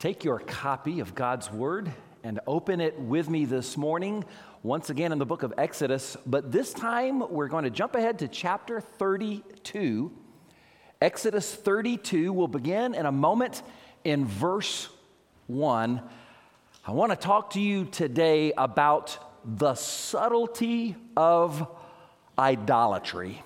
Take your copy of God's Word and open it with me this morning, once again in the book of Exodus, but this time we're going to jump ahead to chapter 32. Exodus 32 will begin in a moment in verse 1. I want to talk to you today about the subtlety of idolatry.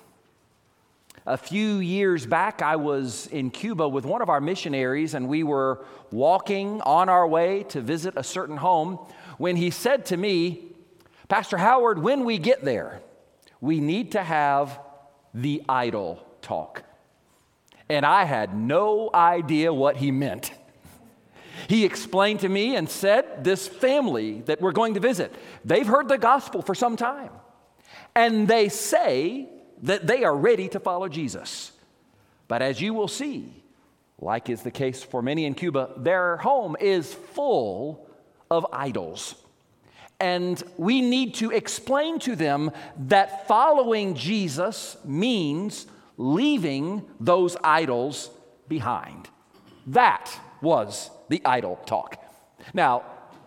A few years back, I was in Cuba with one of our missionaries, and we were walking on our way to visit a certain home when he said to me, Pastor Howard, when we get there, we need to have the idol talk. And I had no idea what he meant. He explained to me and said, This family that we're going to visit, they've heard the gospel for some time. And they say that they are ready to follow Jesus. But as you will see, like is the case for many in Cuba, their home is full of idols. And we need to explain to them that following Jesus means leaving those idols behind. That was the idol talk. Now,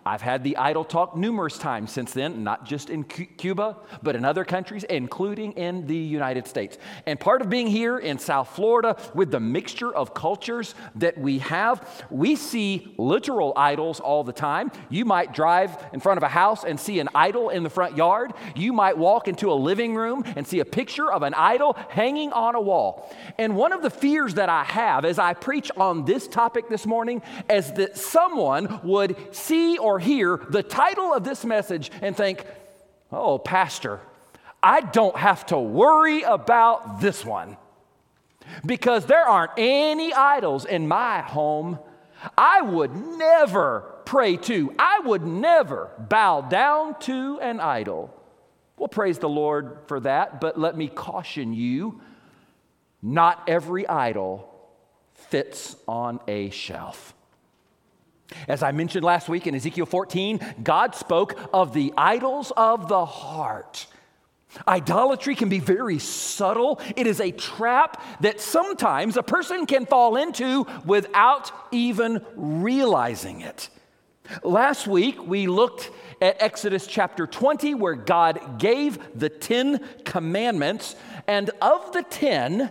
I've had the idol talk numerous times since then, not just in Cuba, but in other countries, including in the United States. And part of being here in South Florida with the mixture of cultures that we have, we see literal idols all the time. You might drive in front of a house and see an idol in the front yard. You might walk into a living room and see a picture of an idol hanging on a wall. And one of the fears that I have as I preach on this topic this morning is that someone would see or hear the title of this message and think, oh, Pastor, I don't have to worry about this one because there aren't any idols in my home. I would never pray to, I would never bow down to an idol. Well, praise the Lord for that, but let me caution you not every idol fits on a shelf. As I mentioned last week in Ezekiel 14, God spoke of the idols of the heart. Idolatry can be very subtle. It is a trap that sometimes a person can fall into without even realizing it. Last week, we looked at Exodus chapter 20, where God gave the Ten Commandments. And of the ten,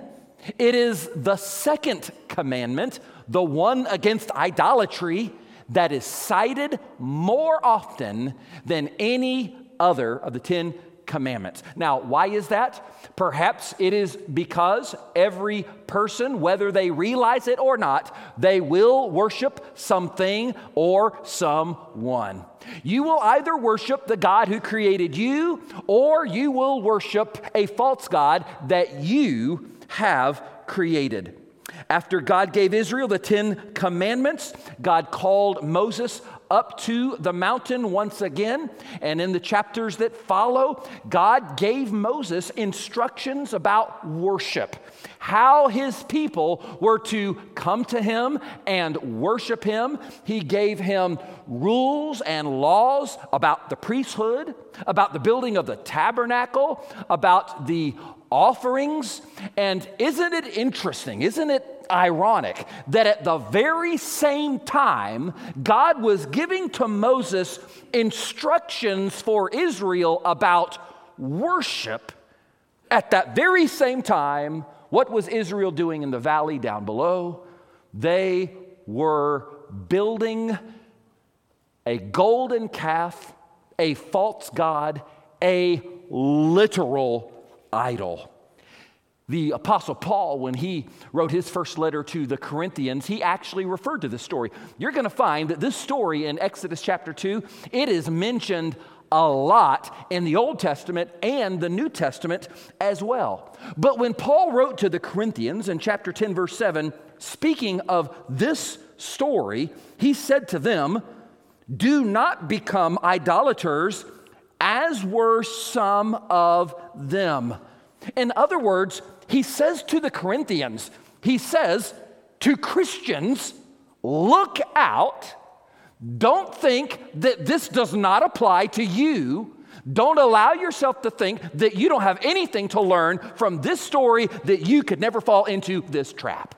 it is the second commandment, the one against idolatry, that is cited more often than any other of the Ten Commandments. Now, why is that? Perhaps it is because every person, whether they realize it or not, they will worship something or someone. You will either worship the God who created you, or you will worship a false God that you have created. After God gave Israel the Ten Commandments, God called Moses up to the mountain once again. And in the chapters that follow, God gave Moses instructions about worship, how his people were to come to him and worship him. He gave him rules and laws about the priesthood, about the building of the tabernacle, about the offerings. And isn't it interesting? Isn't it ironic that at the very same time, God was giving to Moses instructions for Israel about worship. At that very same time, what was Israel doing in the valley down below? They were building a golden calf, a false god, a literal idol. The Apostle Paul, when he wrote his first letter to the Corinthians, he actually referred to this story. You're going to find that this story in Exodus chapter 2, it is mentioned a lot in the Old Testament and the New Testament as well. But when Paul wrote to the Corinthians in chapter 10, verse 7, speaking of this story, he said to them, Do not become idolaters as were some of them. In other words, he says to the Corinthians, he says to Christians, look out. Don't think that this does not apply to you. Don't allow yourself to think that you don't have anything to learn from this story, that you could never fall into this trap.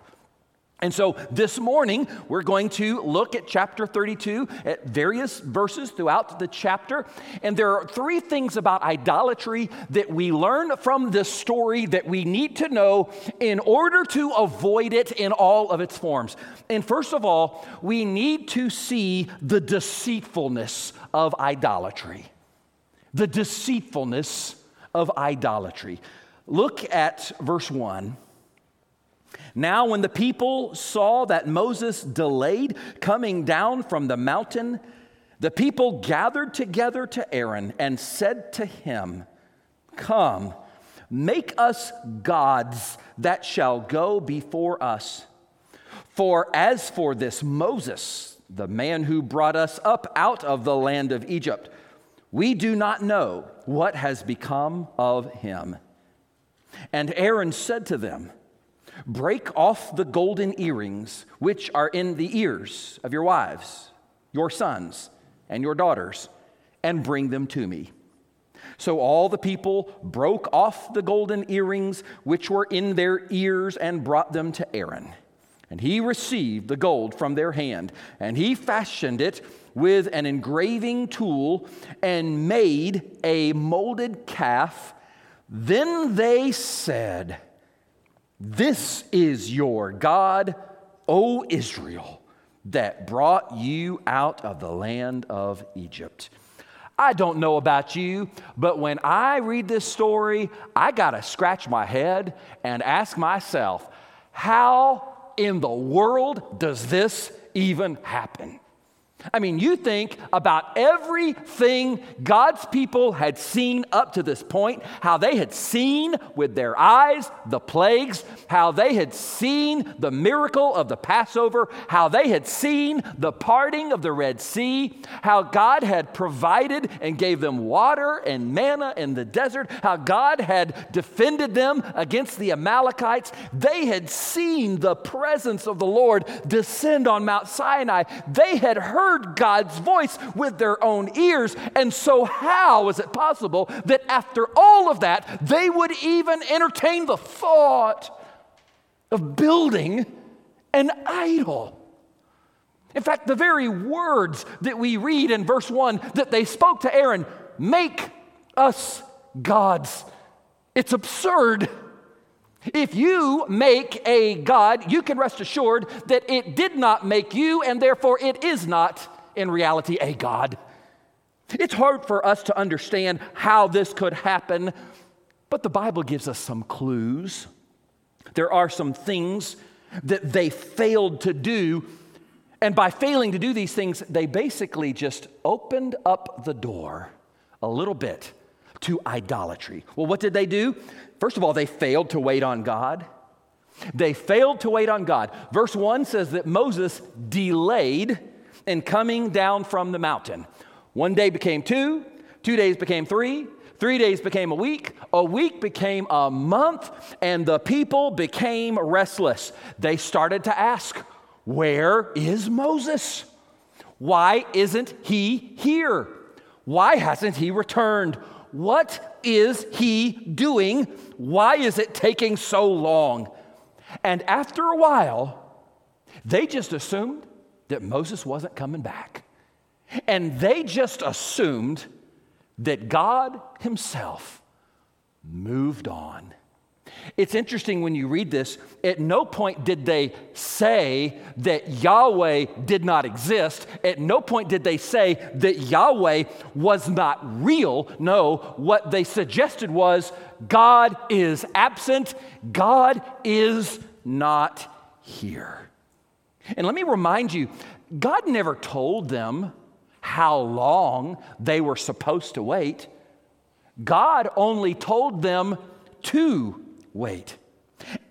And so this morning, we're going to look at chapter 32 at various verses throughout the chapter. And there are three things about idolatry that we learn from this story that we need to know in order to avoid it in all of its forms. And first of all, we need to see the deceitfulness of idolatry. The deceitfulness of idolatry. Look at verse 1. Now, when the people saw that Moses delayed coming down from the mountain, the people gathered together to Aaron and said to him, Come, make us gods that shall go before us. For as for this Moses, the man who brought us up out of the land of Egypt, we do not know what has become of him. And Aaron said to them, Break off the golden earrings which are in the ears of your wives, your sons, and your daughters, and bring them to me. So all the people broke off the golden earrings which were in their ears and brought them to Aaron. And he received the gold from their hand, and he fashioned it with an engraving tool and made a molded calf. Then they said, this is your God, O Israel, that brought you out of the land of Egypt. I don't know about you, but when I read this story, I got to scratch my head and ask myself, how in the world does this even happen? I mean, you think about everything God's people had seen up to this point, how they had seen with their eyes the plagues, how they had seen the miracle of the Passover, how they had seen the parting of the Red Sea, how God had provided and gave them water and manna in the desert, how God had defended them against the Amalekites. They had seen the presence of the Lord descend on Mount Sinai. They had heard heard God's voice with their own ears. And so, how is it possible that after all of that, they would even entertain the thought of building an idol? In fact, the very words that we read in verse 1 that they spoke to Aaron make us gods. It's absurd. If you make a God, you can rest assured that it did not make you, and therefore it is not, in reality, a God. It's hard for us to understand how this could happen, but the Bible gives us some clues. There are some things that they failed to do, and by failing to do these things, they basically just opened up the door a little bit to idolatry. Well, what did they do? First of all, they failed to wait on God. They failed to wait on God. Verse 1 says that Moses delayed in coming down from the mountain. One day became two, two days became three, three days became a week, a week became a month, and the people became restless. They started to ask, Where is Moses? Why isn't he here? Why hasn't he returned? What is he doing? Why is it taking so long? And after a while, they just assumed that Moses wasn't coming back. And they just assumed that God Himself moved on. It's interesting when you read this, at no point did they say that Yahweh did not exist. At no point did they say that Yahweh was not real. No, what they suggested was God is absent, God is not here. And let me remind you, God never told them how long they were supposed to wait. God only told them to wait.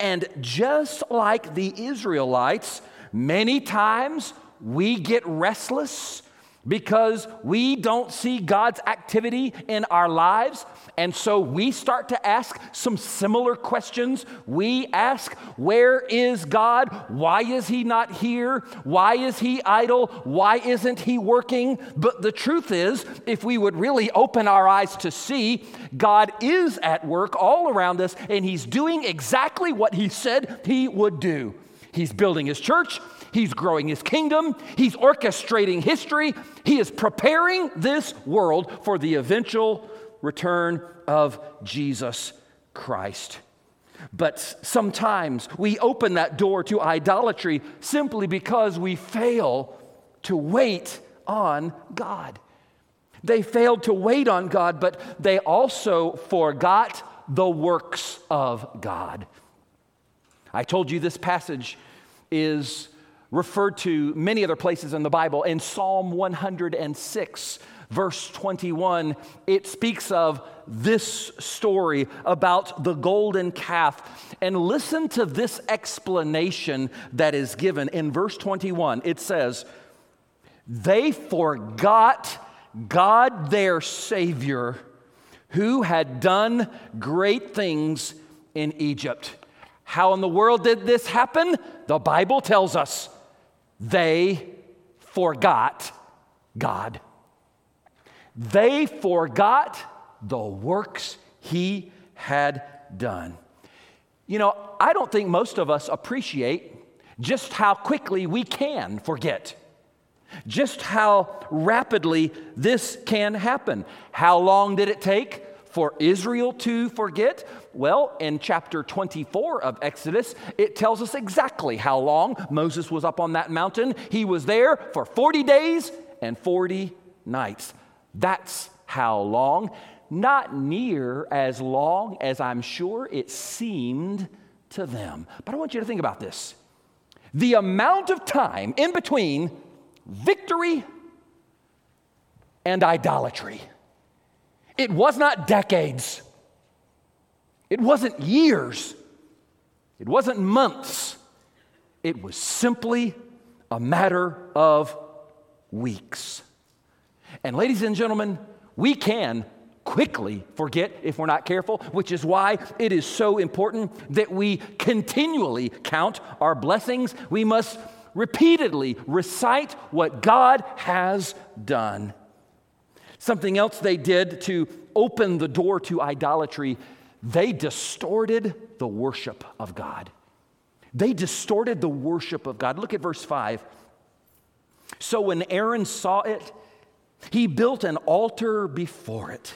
And just like the Israelites, many times we get restless because we don't see God's activity in our lives. And so we start to ask some similar questions. We ask, Where is God? Why is He not here? Why is He idle? Why isn't He working? But the truth is, if we would really open our eyes to see, God is at work all around us, and He's doing exactly what He said He would do. He's building his church, he's growing his kingdom, he's orchestrating history, he is preparing this world for the eventual return of Jesus Christ. But sometimes we open that door to idolatry simply because we fail to wait on God. They failed to wait on God, but they also forgot the works of God. I told you this passage is referred to many other places in the Bible. In Psalm 106, verse 21, it speaks of this story about the golden calf. And listen to this explanation that is given in verse 21. It says, They forgot God their Savior who had done great things in Egypt. How in the world did this happen? The Bible tells us they forgot God. They forgot the works he had done. You know, I don't think most of us appreciate just how quickly we can forget. Just how rapidly this can happen. How long did it take for Israel to forget? Well, in chapter 24 of Exodus, it tells us exactly how long Moses was up on that mountain. He was there for 40 days and 40 nights. That's how long. Not near as long as I'm sure it seemed to them. But I want you to think about this. The amount of time in between victory and idolatry. It was not decades, it wasn't years, it wasn't months. It was simply a matter of weeks. And, ladies and gentlemen, we can quickly forget if we're not careful, which is why it is so important that we continually count our blessings. We must repeatedly recite what God has done. Something else they did to open the door to idolatry, they distorted the worship of God. They distorted the worship of God. Look at verse 5. So when Aaron saw it, he built an altar before it.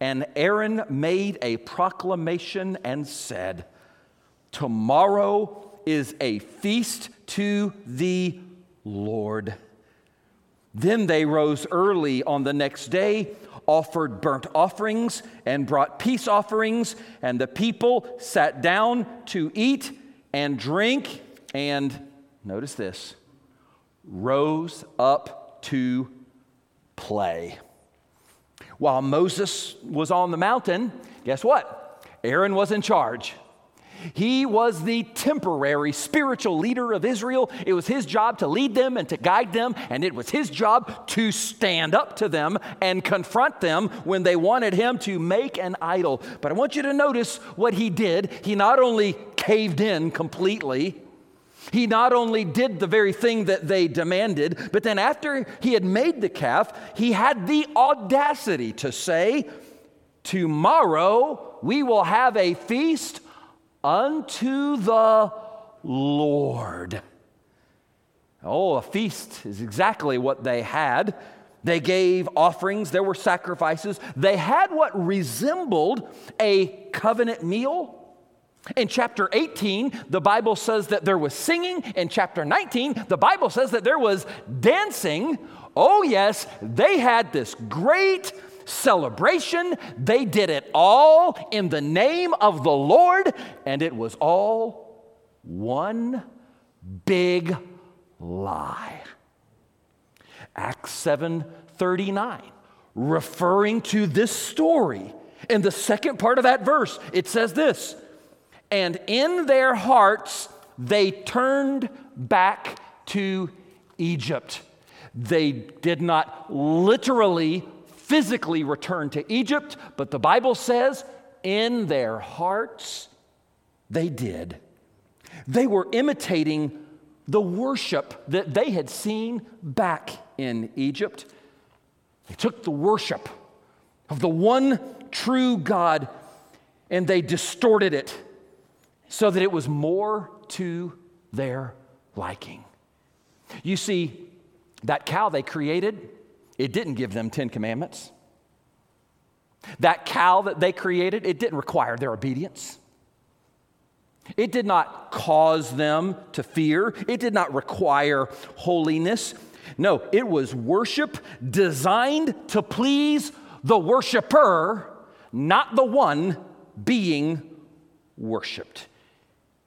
And Aaron made a proclamation and said, Tomorrow is a feast to the Lord. Then they rose early on the next day, offered burnt offerings, and brought peace offerings, and the people sat down to eat and drink, and notice this rose up to play. While Moses was on the mountain, guess what? Aaron was in charge. He was the temporary spiritual leader of Israel. It was his job to lead them and to guide them, and it was his job to stand up to them and confront them when they wanted him to make an idol. But I want you to notice what he did. He not only caved in completely, he not only did the very thing that they demanded, but then after he had made the calf, he had the audacity to say, Tomorrow we will have a feast unto the Lord. Oh, a feast is exactly what they had. They gave offerings, there were sacrifices. They had what resembled a covenant meal. In chapter 18, the Bible says that there was singing. In chapter 19, the Bible says that there was dancing. Oh, yes, they had this great celebration. They did it all in the name of the Lord, and it was all one big lie. Acts 7:39 referring to this story. In the second part of that verse, it says this, and in their hearts they turned back to Egypt. They did not literally physically returned to Egypt, but the Bible says in their hearts they did. They were imitating the worship that they had seen back in Egypt. They took the worship of the one true God and they distorted it so that it was more to their liking. You see, that cow they created, it didn't give them 10 commandments. That cow that they created, it didn't require their obedience. It did not cause them to fear. It did not require holiness. No, it was worship designed to please the worshiper, not the one being worshiped.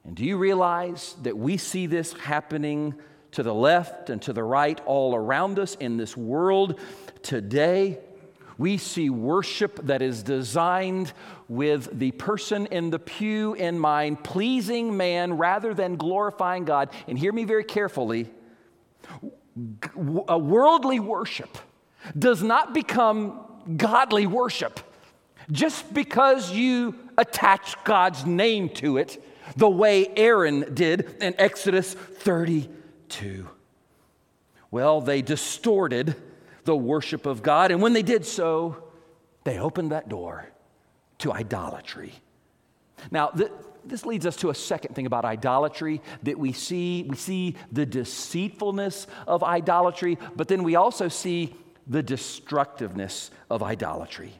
And do you realize that we see this happening to the left and to the right all around us in this world today? We see worship that is designed with the person in the pew in mind, pleasing man rather than glorifying God. And hear me very carefully a worldly worship does not become godly worship just because you attach God's name to it the way Aaron did in Exodus 32. Well, they distorted the worship of God, and when they did so, they opened that door to idolatry. Now, th- this leads us to a second thing about idolatry that we see. We see the deceitfulness of idolatry, but then we also see the destructiveness of idolatry.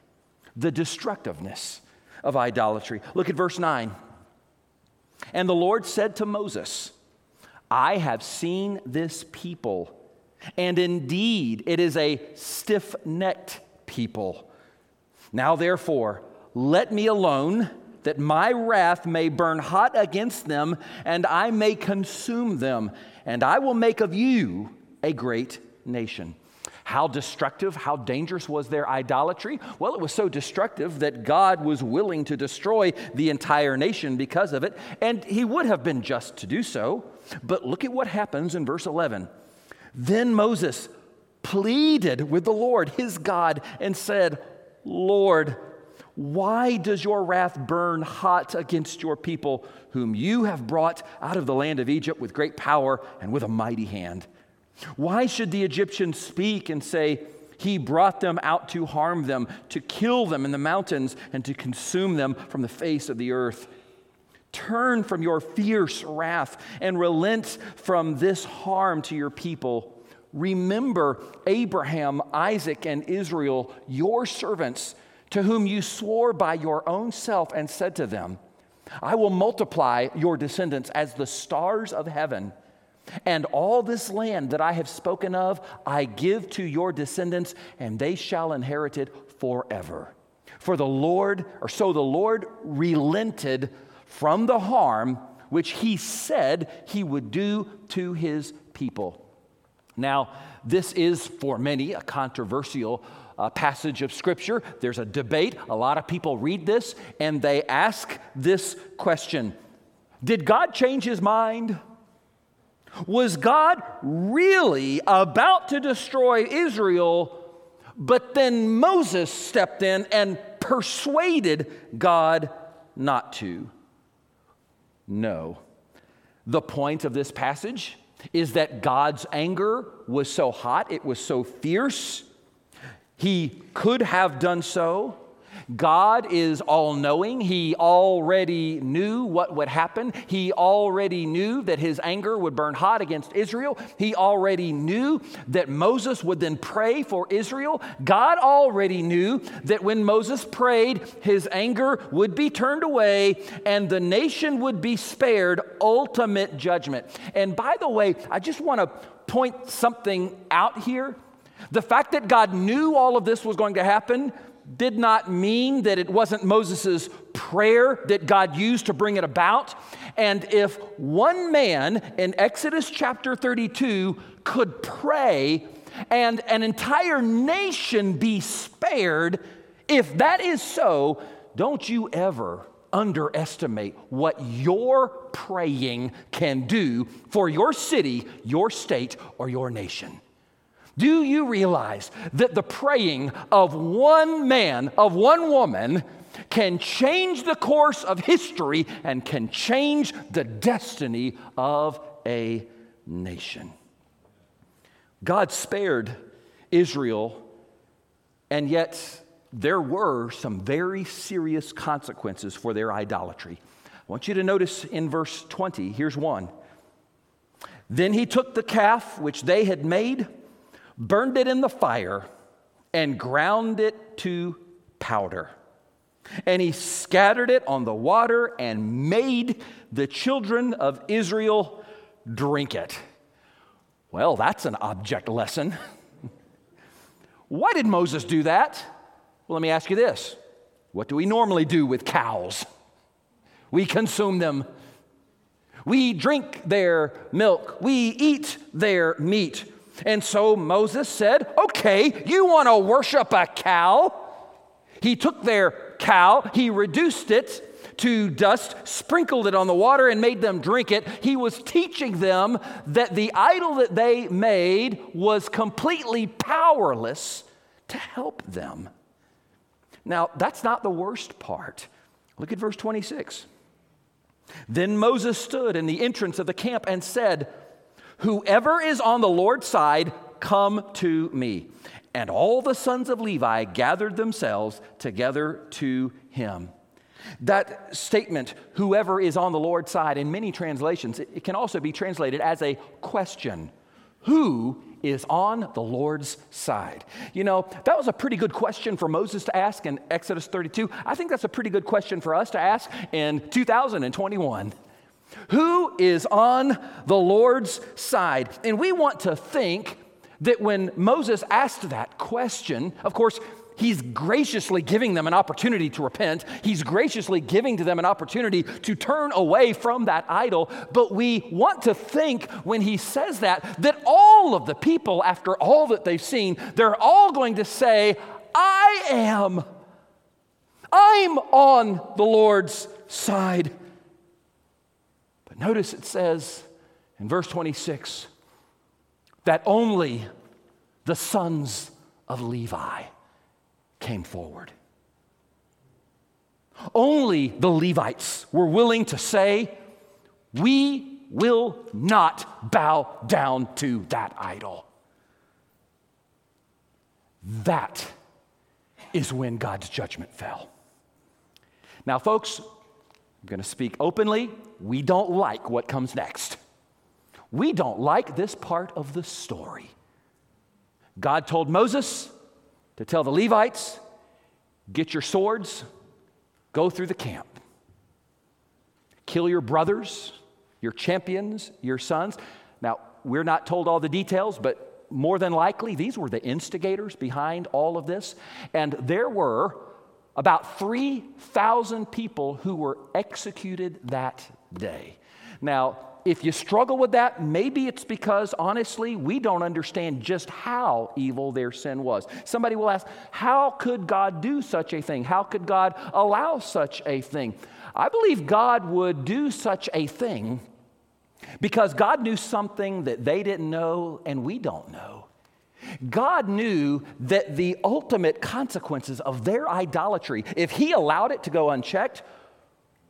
The destructiveness of idolatry. Look at verse 9. And the Lord said to Moses, I have seen this people, and indeed it is a stiff necked people. Now, therefore, let me alone, that my wrath may burn hot against them, and I may consume them, and I will make of you a great nation. How destructive, how dangerous was their idolatry? Well, it was so destructive that God was willing to destroy the entire nation because of it, and he would have been just to do so. But look at what happens in verse 11. Then Moses pleaded with the Lord, his God, and said, Lord, why does your wrath burn hot against your people, whom you have brought out of the land of Egypt with great power and with a mighty hand? Why should the Egyptians speak and say, He brought them out to harm them, to kill them in the mountains, and to consume them from the face of the earth? Turn from your fierce wrath and relent from this harm to your people. Remember Abraham, Isaac, and Israel, your servants to whom you swore by your own self and said to them, I will multiply your descendants as the stars of heaven. And all this land that I have spoken of, I give to your descendants, and they shall inherit it forever. For the Lord, or so the Lord relented from the harm which he said he would do to his people. Now, this is for many a controversial uh, passage of Scripture. There's a debate. A lot of people read this and they ask this question Did God change his mind? Was God really about to destroy Israel, but then Moses stepped in and persuaded God not to? No. The point of this passage is that God's anger was so hot, it was so fierce, he could have done so. God is all knowing. He already knew what would happen. He already knew that his anger would burn hot against Israel. He already knew that Moses would then pray for Israel. God already knew that when Moses prayed, his anger would be turned away and the nation would be spared ultimate judgment. And by the way, I just want to point something out here. The fact that God knew all of this was going to happen did not mean that it wasn't Moses' prayer that God used to bring it about. And if one man in Exodus chapter 32 could pray and an entire nation be spared, if that is so, don't you ever underestimate what your praying can do for your city, your state, or your nation. Do you realize that the praying of one man, of one woman, can change the course of history and can change the destiny of a nation? God spared Israel, and yet there were some very serious consequences for their idolatry. I want you to notice in verse 20, here's one. Then he took the calf which they had made, burned it in the fire, and ground it to powder. And he scattered it on the water and made the children of Israel drink it. Well, that's an object lesson. Why did Moses do that? Well, let me ask you this What do we normally do with cows? We consume them we drink their milk. We eat their meat. And so Moses said, Okay, you want to worship a cow? He took their cow, he reduced it to dust, sprinkled it on the water, and made them drink it. He was teaching them that the idol that they made was completely powerless to help them. Now, that's not the worst part. Look at verse 26. Then Moses stood in the entrance of the camp and said, Whoever is on the Lord's side, come to me. And all the sons of Levi gathered themselves together to him. That statement, whoever is on the Lord's side, in many translations, it can also be translated as a question. Who is on the Lord's side? You know, that was a pretty good question for Moses to ask in Exodus 32. I think that's a pretty good question for us to ask in 2021. Who is on the Lord's side? And we want to think that when Moses asked that question, of course, He's graciously giving them an opportunity to repent. He's graciously giving to them an opportunity to turn away from that idol. But we want to think when he says that, that all of the people, after all that they've seen, they're all going to say, I am. I'm on the Lord's side. Notice it says in verse 26 that only the sons of Levi came forward. Only the Levites were willing to say, We will not bow down to that idol. That is when God's judgment fell. Now, folks, I'm going to speak openly. We don't like what comes next. We don't like this part of the story. God told Moses, to tell the Levites, get your swords, go through the camp. Kill your brothers, your champions, your sons. Now, we're not told all the details, but more than likely, these were the instigators behind all of this. And there were about 3,000 people who were executed that day. Now, if you struggle with that, maybe it's because honestly, we don't understand just how evil their sin was. Somebody will ask, How could God do such a thing? How could God allow such a thing? I believe God would do such a thing because God knew something that they didn't know and we don't know. God knew that the ultimate consequences of their idolatry, if He allowed it to go unchecked,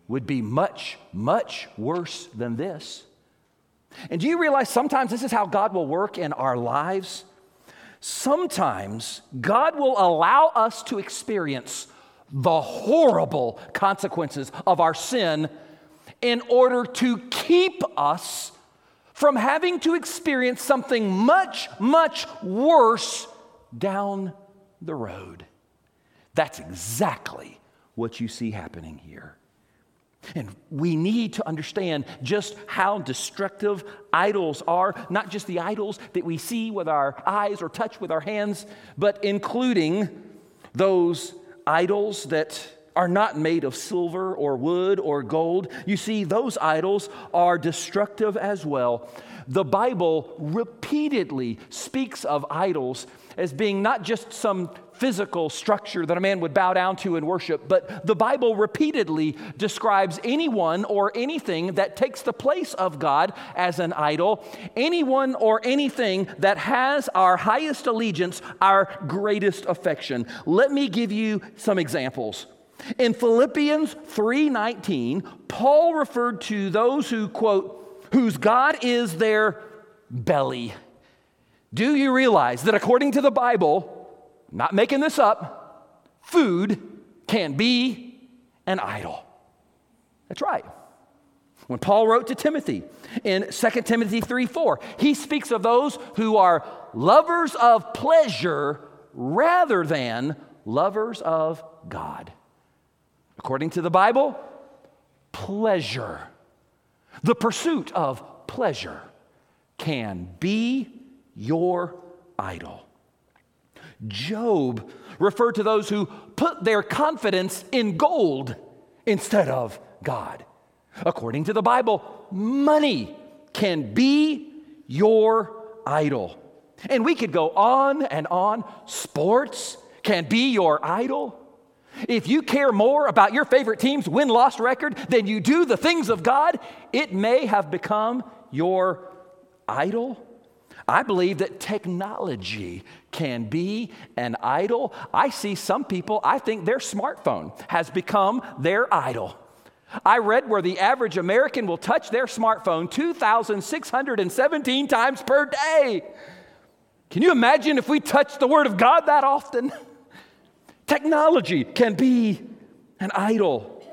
would be much, much worse than this. And do you realize sometimes this is how God will work in our lives? Sometimes God will allow us to experience the horrible consequences of our sin in order to keep us from having to experience something much, much worse down the road. That's exactly what you see happening here. And we need to understand just how destructive idols are, not just the idols that we see with our eyes or touch with our hands, but including those idols that are not made of silver or wood or gold. You see, those idols are destructive as well. The Bible repeatedly speaks of idols as being not just some physical structure that a man would bow down to and worship, but the Bible repeatedly describes anyone or anything that takes the place of God as an idol, anyone or anything that has our highest allegiance, our greatest affection. Let me give you some examples. In Philippians 3:19, Paul referred to those who quote whose God is their belly. Do you realize that according to the Bible, not making this up, food can be an idol. That's right. When Paul wrote to Timothy in 2 Timothy 3 4, he speaks of those who are lovers of pleasure rather than lovers of God. According to the Bible, pleasure, the pursuit of pleasure, can be your idol. Job referred to those who put their confidence in gold instead of God. According to the Bible, money can be your idol. And we could go on and on. Sports can be your idol. If you care more about your favorite team's win loss record than you do the things of God, it may have become your idol. I believe that technology can be an idol. I see some people, I think their smartphone has become their idol. I read where the average American will touch their smartphone 2,617 times per day. Can you imagine if we touched the Word of God that often? Technology can be an idol.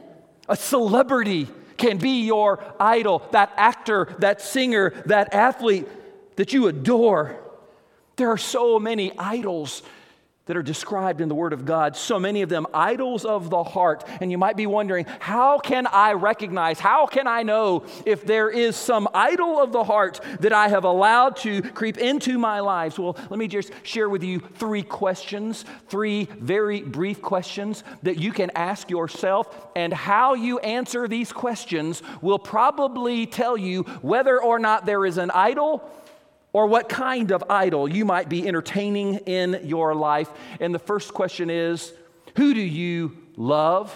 A celebrity can be your idol. That actor, that singer, that athlete that you adore. There are so many idols that are described in the Word of God, so many of them idols of the heart. And you might be wondering, how can I recognize, how can I know if there is some idol of the heart that I have allowed to creep into my lives? Well, let me just share with you three questions, three very brief questions that you can ask yourself. And how you answer these questions will probably tell you whether or not there is an idol or what kind of idol you might be entertaining in your life. And the first question is who do you love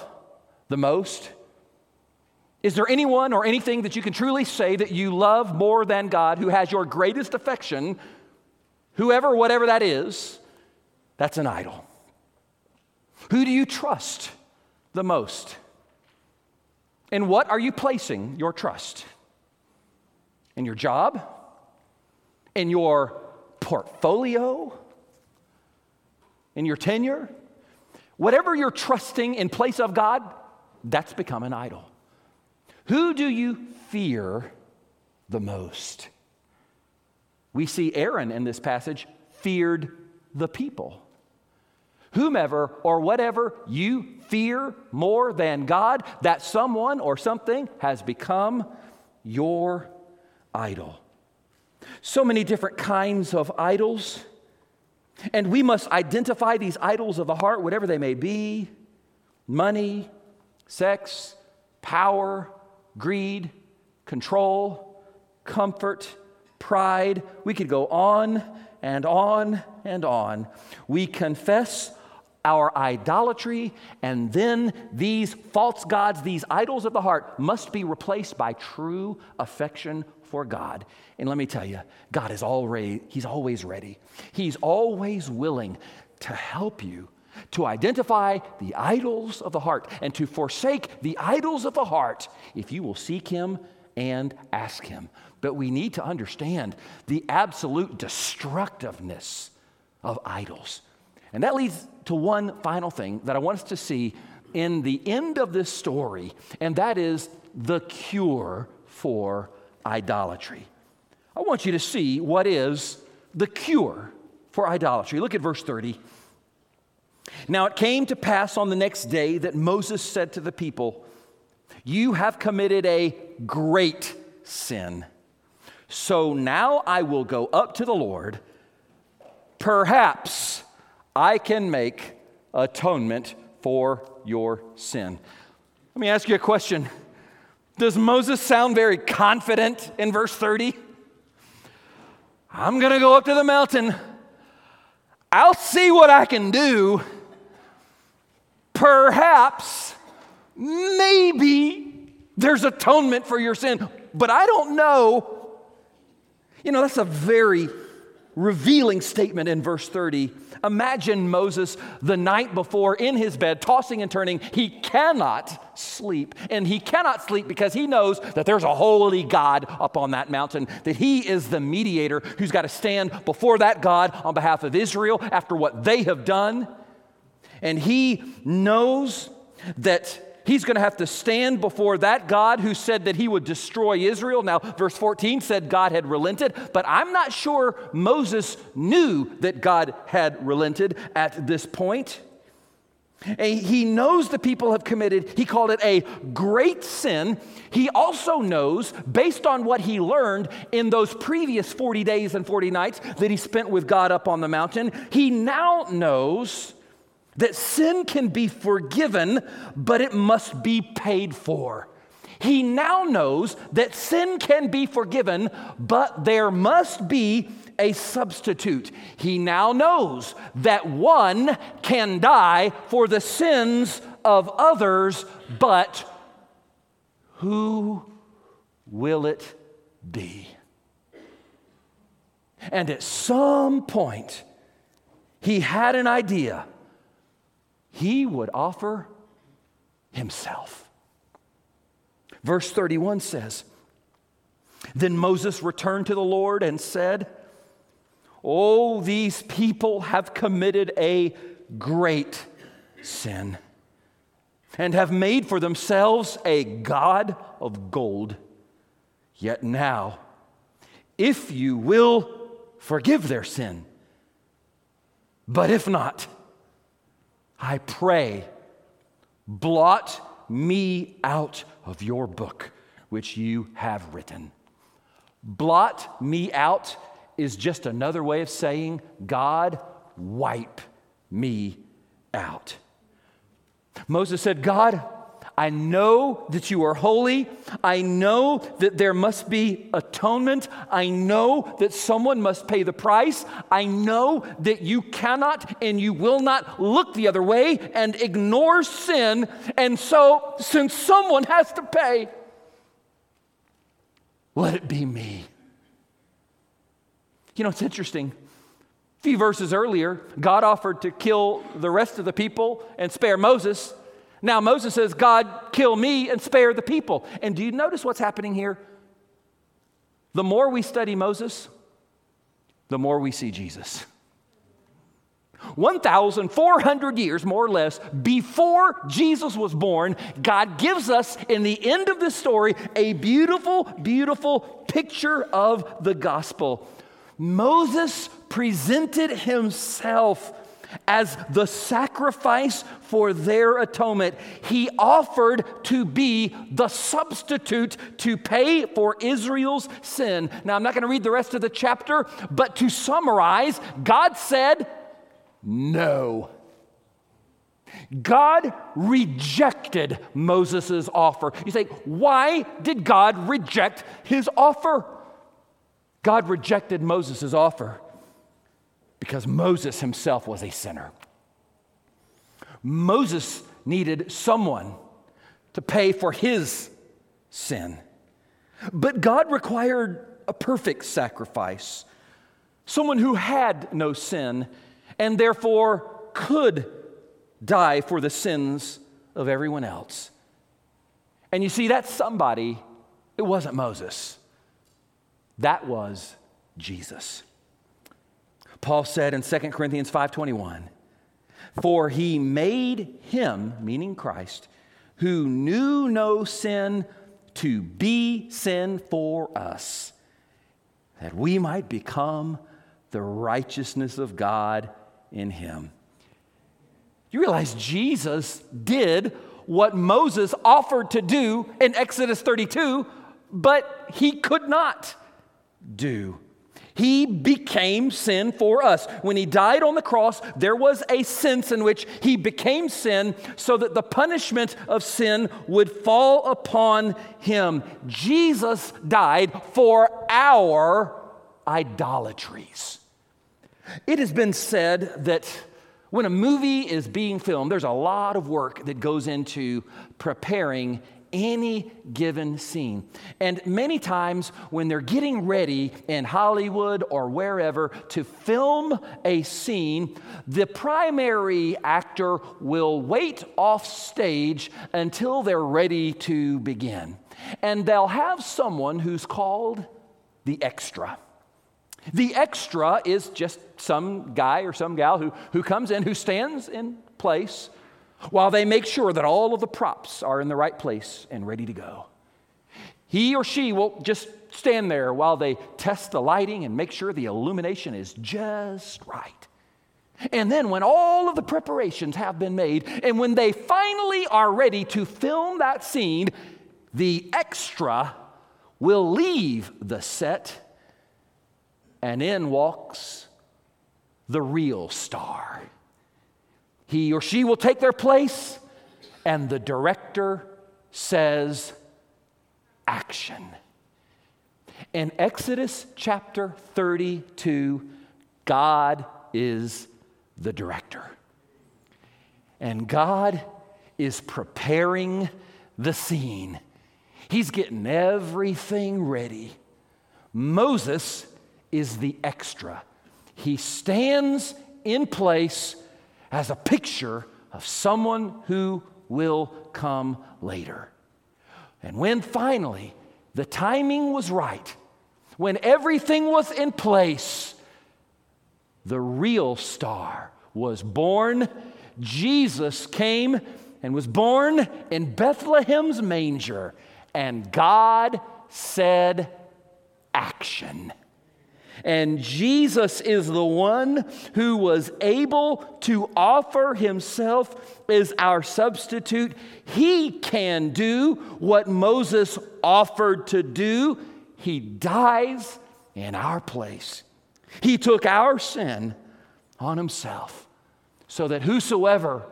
the most? Is there anyone or anything that you can truly say that you love more than God who has your greatest affection? Whoever, whatever that is, that's an idol. Who do you trust the most? And what are you placing your trust? In your job? In your portfolio, in your tenure, whatever you're trusting in place of God, that's become an idol. Who do you fear the most? We see Aaron in this passage feared the people. Whomever or whatever you fear more than God, that someone or something has become your idol so many different kinds of idols. And we must identify these idols of the heart, whatever they may be money, sex, power, greed, control, comfort, pride. We could go on and on and on. We confess our idolatry, and then these false gods, these idols of the heart, must be replaced by true affection for God. And let me tell you, God is already, He's always ready. He's always willing to help you to identify the idols of the heart and to forsake the idols of the heart if you will seek Him and ask Him. But we need to understand the absolute destructiveness of idols. And that leads to one final thing that I want us to see in the end of this story, and that is the cure for idolatry. I want you to see what is the cure for idolatry. Look at verse 30. Now it came to pass on the next day that Moses said to the people, You have committed a great sin. So now I will go up to the Lord. Perhaps I can make atonement for your sin. Let me ask you a question. Does Moses sound very confident in verse 30? I'm going to go up to the mountain. I'll see what I can do. Perhaps, maybe there's atonement for your sin, but I don't know. You know, that's a very revealing statement in verse 30. Imagine Moses the night before in his bed, tossing and turning. He cannot sleep. And he cannot sleep because he knows that there's a holy God up on that mountain, that he is the mediator who's got to stand before that God on behalf of Israel after what they have done. And he knows that He's going to have to stand before that God who said that he would destroy Israel. Now, verse 14 said God had relented, but I'm not sure Moses knew that God had relented at this point. He knows the people have committed, he called it a great sin. He also knows, based on what he learned in those previous 40 days and 40 nights that he spent with God up on the mountain, he now knows that sin can be forgiven, but it must be paid for. He now knows that sin can be forgiven, but there must be a substitute. He now knows that one can die for the sins of others, but who will it be? And at some point, he had an idea he would offer himself. Verse 31 says, Then Moses returned to the Lord and said, Oh, these people have committed a great sin and have made for themselves a God of gold. Yet now, if you will forgive their sin, but if not, I pray, blot me out of your book which you have written. Blot me out is just another way of saying, God, wipe me out. Moses said, God, I know that you are holy. I know that there must be atonement. I know that someone must pay the price. I know that you cannot and you will not look the other way and ignore sin. And so, since someone has to pay, let it be me. You know, it's interesting. A few verses earlier, God offered to kill the rest of the people and spare Moses. Now Moses says, God, kill me and spare the people. And do you notice what's happening here? The more we study Moses, the more we see Jesus. 1,400 years, more or less, before Jesus was born, God gives us, in the end of the story, a beautiful, beautiful picture of the gospel. Moses presented himself as the sacrifice for their atonement. He offered to be the substitute to pay for Israel's sin. Now, I'm not going to read the rest of the chapter, but to summarize, God said, No. God rejected Moses' offer. You say, why did God reject his offer? God rejected Moses' offer because Moses himself was a sinner. Moses needed someone to pay for his sin. But God required a perfect sacrifice, someone who had no sin and therefore could die for the sins of everyone else. And you see, that somebody, it wasn't Moses, that was Jesus. Paul said in 2 Corinthians 5:21, "For he made him, meaning Christ, who knew no sin to be sin for us, that we might become the righteousness of God in him." You realize Jesus did what Moses offered to do in Exodus 32, but he could not do. He became sin for us. When he died on the cross, there was a sense in which he became sin so that the punishment of sin would fall upon him. Jesus died for our idolatries. It has been said that when a movie is being filmed, there's a lot of work that goes into preparing any given scene. And many times when they're getting ready in Hollywood or wherever to film a scene, the primary actor will wait off stage until they're ready to begin. And they'll have someone who's called the extra. The extra is just some guy or some gal who, who comes in, who stands in place while they make sure that all of the props are in the right place and ready to go. He or she will just stand there while they test the lighting and make sure the illumination is just right. And then, when all of the preparations have been made, and when they finally are ready to film that scene, the extra will leave the set, and in walks the real star. He or she will take their place, and the director says, Action. In Exodus chapter 32, God is the director. And God is preparing the scene. He's getting everything ready. Moses is the extra. He stands in place as a picture of someone who will come later. And when finally the timing was right, when everything was in place, the real star was born. Jesus came and was born in Bethlehem's manger, and God said, Action. And Jesus is the one who was able to offer himself as our substitute. He can do what Moses offered to do. He dies in our place. He took our sin on himself so that whosoever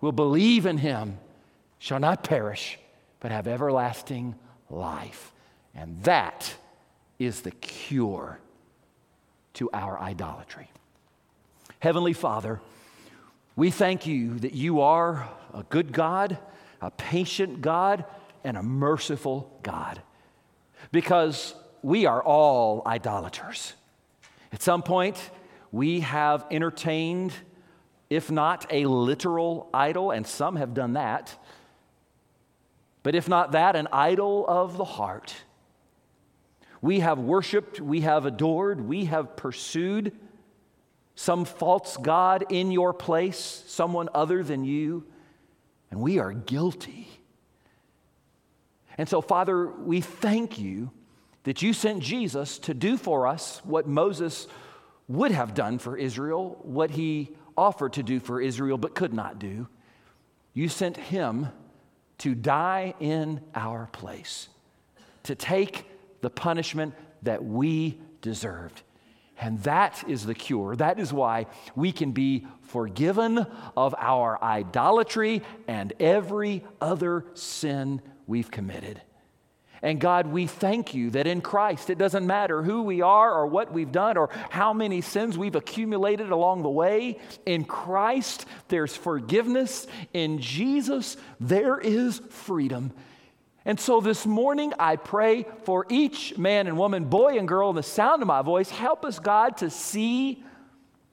will believe in him shall not perish but have everlasting life. And that is the cure to our idolatry. Heavenly Father, we thank you that you are a good God, a patient God, and a merciful God because we are all idolaters. At some point, we have entertained, if not a literal idol, and some have done that, but if not that, an idol of the heart. We have worshiped, we have adored, we have pursued some false God in your place, someone other than you, and we are guilty. And so, Father, we thank you that you sent Jesus to do for us what Moses would have done for Israel, what he offered to do for Israel but could not do. You sent him to die in our place, to take the punishment that we deserved. And that is the cure. That is why we can be forgiven of our idolatry and every other sin we've committed. And God, we thank you that in Christ, it doesn't matter who we are or what we've done or how many sins we've accumulated along the way. In Christ, there's forgiveness. In Jesus, there is freedom. And so this morning, I pray for each man and woman, boy and girl, in the sound of my voice, help us, God, to see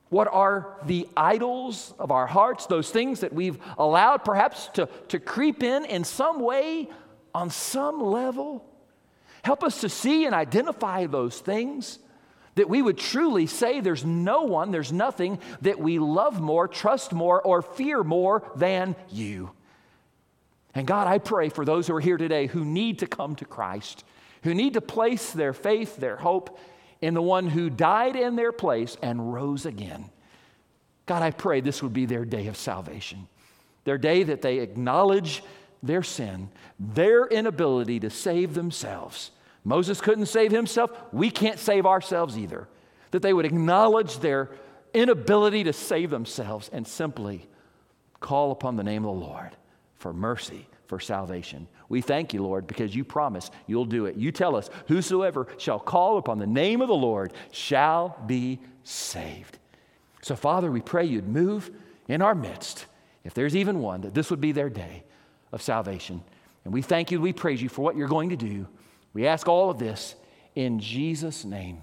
what are the idols of our hearts, those things that we've allowed perhaps to, to creep in in some way, on some level. Help us to see and identify those things that we would truly say there's no one, there's nothing that we love more, trust more, or fear more than you. And God, I pray for those who are here today who need to come to Christ, who need to place their faith, their hope in the one who died in their place and rose again. God, I pray this would be their day of salvation, their day that they acknowledge their sin, their inability to save themselves. Moses couldn't save himself. We can't save ourselves either. That they would acknowledge their inability to save themselves and simply call upon the name of the Lord for mercy, for salvation. We thank you, Lord, because you promise you'll do it. You tell us, Whosoever shall call upon the name of the Lord shall be saved. So, Father, we pray you'd move in our midst, if there's even one, that this would be their day of salvation. And we thank you, we praise you for what you're going to do. We ask all of this in Jesus' name.